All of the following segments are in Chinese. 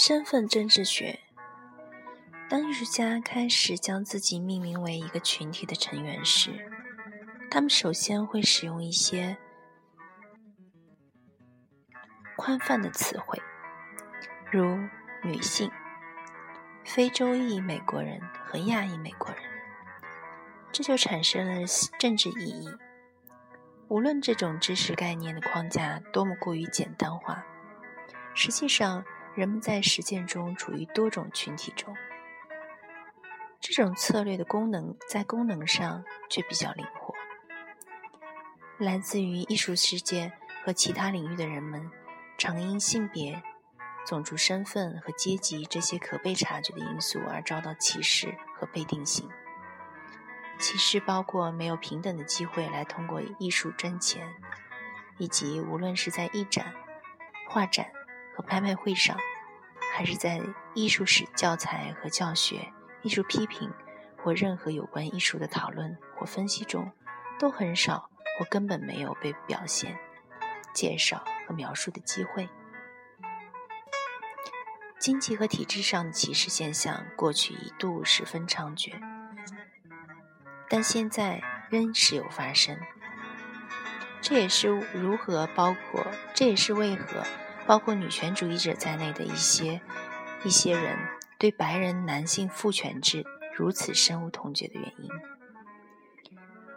身份政治学。当艺术家开始将自己命名为一个群体的成员时，他们首先会使用一些宽泛的词汇，如女性、非洲裔美国人和亚裔美国人，这就产生了政治意义。无论这种知识概念的框架多么过于简单化，实际上。人们在实践中处于多种群体中，这种策略的功能在功能上却比较灵活。来自于艺术世界和其他领域的人们，常因性别、种族身份和阶级这些可被察觉的因素而遭到歧视和被定性。歧视包括没有平等的机会来通过艺术挣钱，以及无论是在艺展、画展。和拍卖会上，还是在艺术史教材和教学、艺术批评或任何有关艺术的讨论或分析中，都很少或根本没有被表现、介绍和描述的机会。经济和体制上的歧视现象过去一度十分猖獗，但现在仍时有发生。这也是如何包括，这也是为何。包括女权主义者在内的一些一些人对白人男性父权制如此深恶痛绝的原因。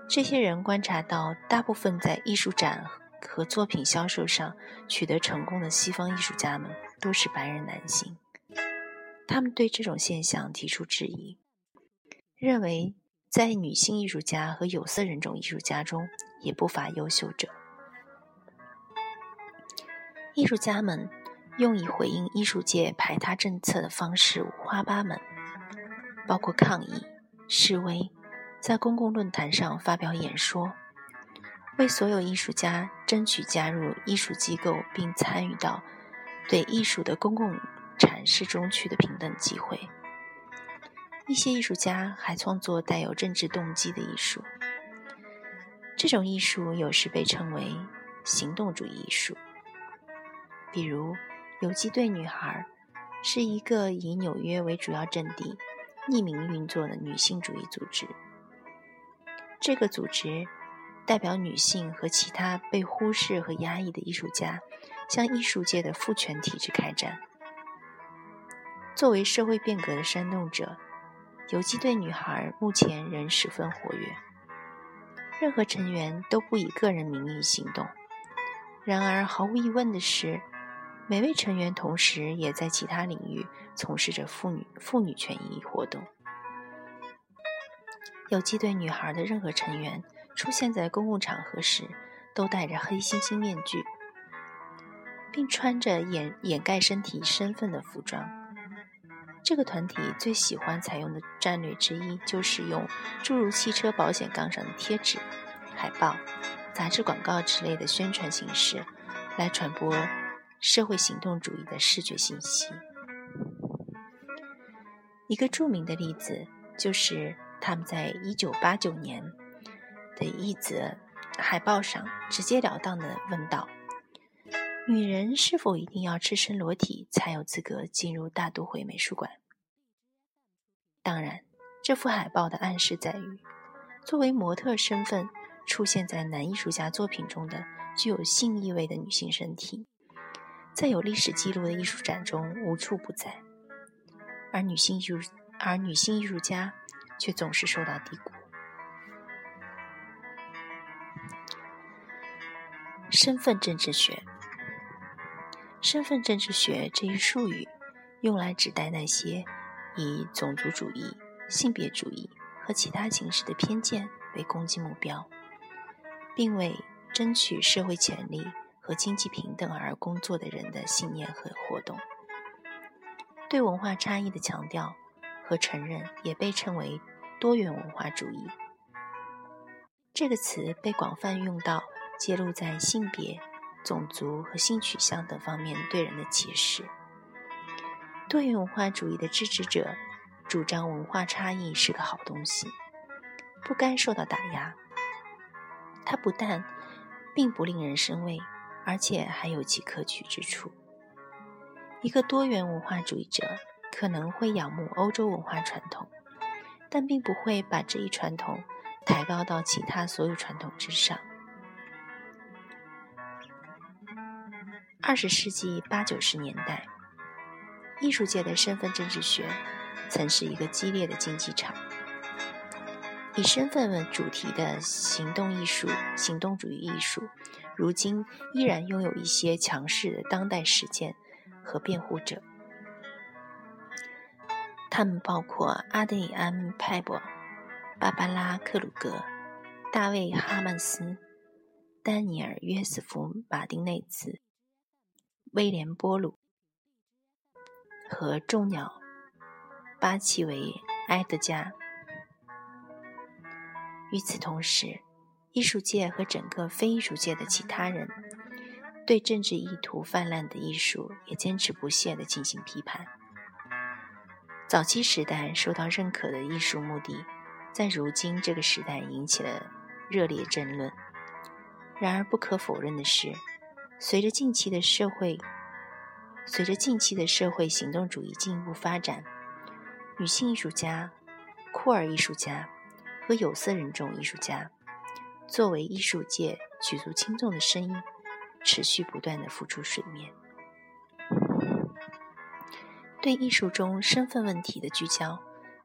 这些人观察到，大部分在艺术展和作品销售上取得成功的西方艺术家们都是白人男性。他们对这种现象提出质疑，认为在女性艺术家和有色人种艺术家中也不乏优秀者。艺术家们用以回应艺术界排他政策的方式五花八门，包括抗议、示威，在公共论坛上发表演说，为所有艺术家争取加入艺术机构并参与到对艺术的公共阐释中去的平等机会。一些艺术家还创作带有政治动机的艺术，这种艺术有时被称为行动主义艺术。比如，游击队女孩是一个以纽约为主要阵地、匿名运作的女性主义组织。这个组织代表女性和其他被忽视和压抑的艺术家，向艺术界的父权体制开战。作为社会变革的煽动者，游击队女孩目前仍十分活跃。任何成员都不以个人名义行动。然而，毫无疑问的是。每位成员同时也在其他领域从事着妇女妇女权益活动。游击队女孩的任何成员出现在公共场合时，都戴着黑猩猩面具，并穿着掩掩盖身体身份的服装。这个团体最喜欢采用的战略之一，就是用诸如汽车保险杠上的贴纸、海报、杂志广告之类的宣传形式来传播。社会行动主义的视觉信息。一个著名的例子就是他们在1989年的一则海报上直截了当地问道：“女人是否一定要赤身裸体才有资格进入大都会美术馆？”当然，这幅海报的暗示在于，作为模特身份出现在男艺术家作品中的具有性意味的女性身体。在有历史记录的艺术展中无处不在，而女性艺术而女性艺术家却总是受到低估。身份政治学，身份政治学这一术语用来指代那些以种族主义、性别主义和其他形式的偏见为攻击目标，并为争取社会权利。和经济平等而工作的人的信念和活动，对文化差异的强调和承认也被称为多元文化主义。这个词被广泛用到揭露在性别、种族和性取向等方面对人的歧视。多元文化主义的支持者主张文化差异是个好东西，不该受到打压。它不但并不令人生畏。而且还有其可取之处。一个多元文化主义者可能会仰慕欧洲文化传统，但并不会把这一传统抬高到其他所有传统之上。二十世纪八九十年代，艺术界的身份政治学曾是一个激烈的竞技场。以身份为主题的行动艺术、行动主义艺术，如今依然拥有一些强势的当代实践和辩护者。他们包括阿德里安·派博、芭芭拉·克鲁格、大卫·哈曼斯、丹尼尔·约瑟夫·马丁内兹、威廉·波鲁和众鸟巴奇维·埃德加。与此同时，艺术界和整个非艺术界的其他人，对政治意图泛滥的艺术也坚持不懈地进行批判。早期时代受到认可的艺术目的，在如今这个时代引起了热烈争论。然而，不可否认的是，随着近期的社会，随着近期的社会行动主义进一步发展，女性艺术家、酷儿艺术家。和有色人种艺术家作为艺术界举足轻重的声音，持续不断的浮出水面。对艺术中身份问题的聚焦，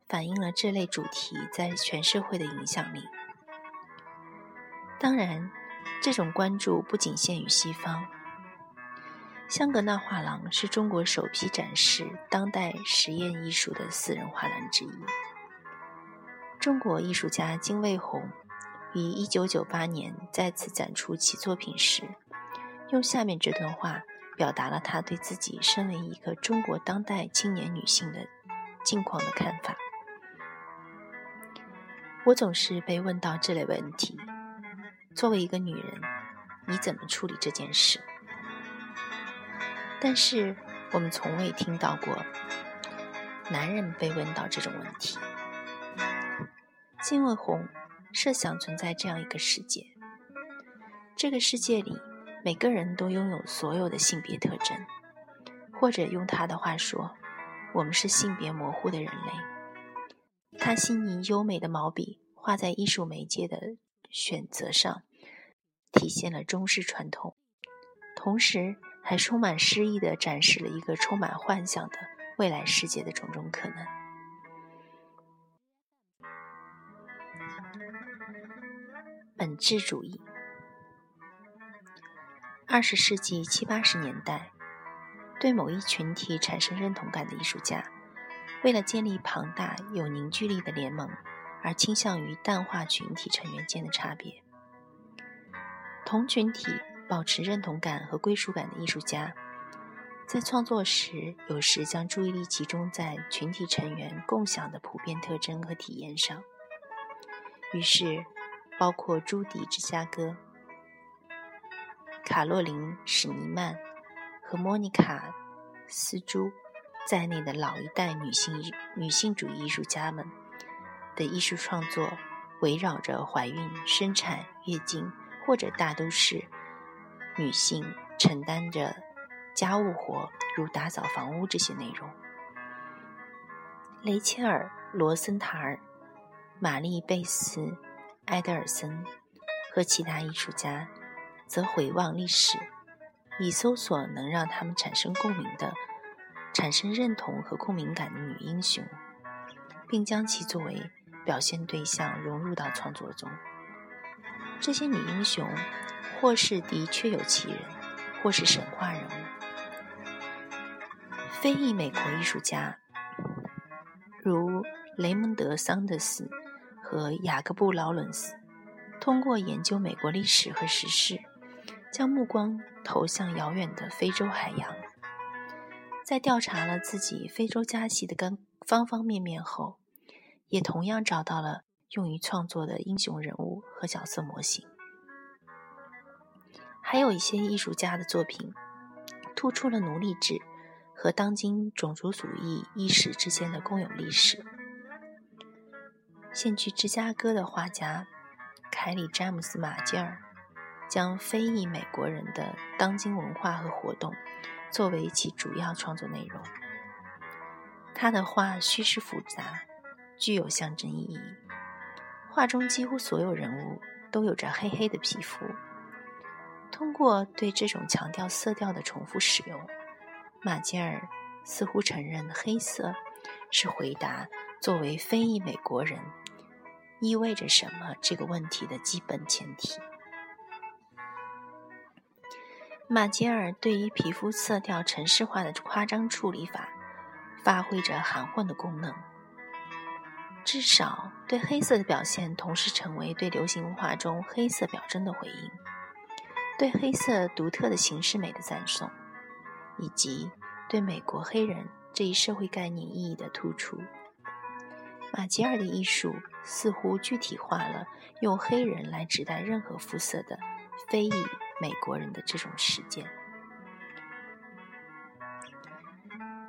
反映了这类主题在全社会的影响力。当然，这种关注不仅限于西方。香格纳画廊是中国首批展示当代实验艺术的私人画廊之一。中国艺术家金卫红于1998年再次展出其作品时，用下面这段话表达了他对自己身为一个中国当代青年女性的境况的看法：“我总是被问到这类问题，作为一个女人，你怎么处理这件事？但是我们从未听到过男人被问到这种问题。”金卫红设想存在这样一个世界，这个世界里每个人都拥有所有的性别特征，或者用他的话说，我们是性别模糊的人类。他细腻优美的毛笔画在艺术媒介的选择上，体现了中式传统，同时还充满诗意地展示了一个充满幻想的未来世界的种种可能。本质主义。二十世纪七八十年代，对某一群体产生认同感的艺术家，为了建立庞大有凝聚力的联盟，而倾向于淡化群体成员间的差别。同群体保持认同感和归属感的艺术家，在创作时有时将注意力集中在群体成员共享的普遍特征和体验上，于是。包括朱迪·芝加哥、卡洛琳·史尼曼和莫妮卡·斯朱在内的老一代女性女性主义艺术家们的艺术创作，围绕着怀孕、生产、月经，或者大都是女性承担着家务活，如打扫房屋这些内容。雷切尔·罗森塔尔、玛丽·贝斯。埃德尔森和其他艺术家则回望历史，以搜索能让他们产生共鸣的、产生认同和共鸣感的女英雄，并将其作为表现对象融入到创作中。这些女英雄或是的确有其人，或是神话人物。非裔美国艺术家如雷蒙德·桑德斯。和雅各布·劳伦斯通过研究美国历史和时事，将目光投向遥远的非洲海洋。在调查了自己非洲家系的方方方面面后，也同样找到了用于创作的英雄人物和角色模型。还有一些艺术家的作品突出了奴隶制和当今种族主义意识之间的共有历史。现居芝加哥的画家凯里·詹姆斯·马吉尔将非裔美国人的当今文化和活动作为其主要创作内容。他的画虚实复杂，具有象征意义。画中几乎所有人物都有着黑黑的皮肤。通过对这种强调色调的重复使用，马杰尔似乎承认黑色是回答作为非裔美国人意味着什么这个问题的基本前提。马杰尔对于皮肤色调城市化的夸张处理法。发挥着含混的功能，至少对黑色的表现同时成为对流行文化中黑色表征的回应，对黑色独特的形式美的赞颂，以及对美国黑人这一社会概念意义的突出。马吉尔的艺术似乎具体化了用黑人来指代任何肤色的非裔美国人的这种实践。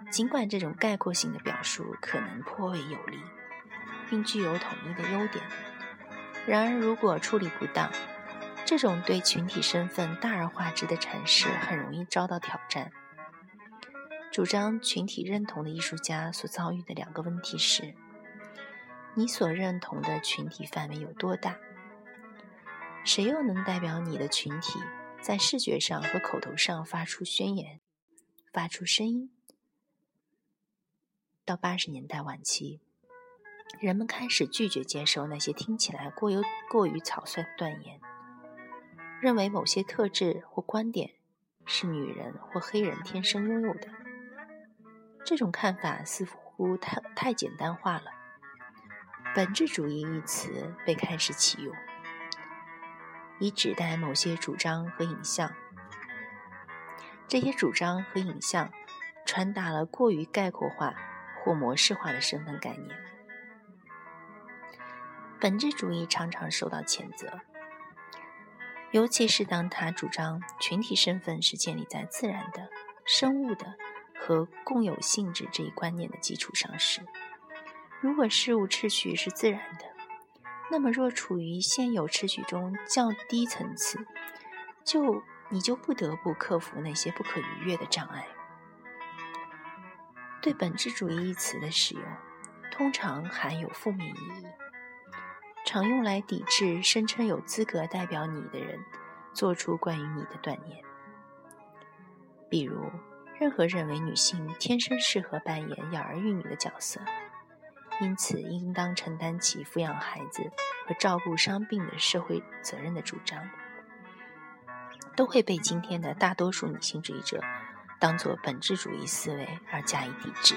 尽管这种概括性的表述可能颇为有力，并具有统一的优点，然而如果处理不当，这种对群体身份大而化之的阐释很容易遭到挑战。主张群体认同的艺术家所遭遇的两个问题是：你所认同的群体范围有多大？谁又能代表你的群体在视觉上和口头上发出宣言、发出声音？到八十年代晚期，人们开始拒绝接受那些听起来过于过于草率的断言，认为某些特质或观点是女人或黑人天生拥有的。这种看法似乎太太简单化了。本质主义一词被开始启用，以指代某些主张和影像。这些主张和影像传达了过于概括化。或模式化的身份概念，本质主义常常受到谴责，尤其是当他主张群体身份是建立在自然的、生物的和共有性质这一观念的基础上时。如果事物秩序是自然的，那么若处于现有秩序中较低层次，就你就不得不克服那些不可逾越的障碍。对“本质主义”一词的使用，通常含有负面意义，常用来抵制声称有资格代表你的人做出关于你的断言。比如，任何认为女性天生适合扮演养儿育女的角色，因此应当承担起抚养孩子和照顾伤病的社会责任的主张，都会被今天的大多数女性主义者。当作本质主义思维而加以抵制。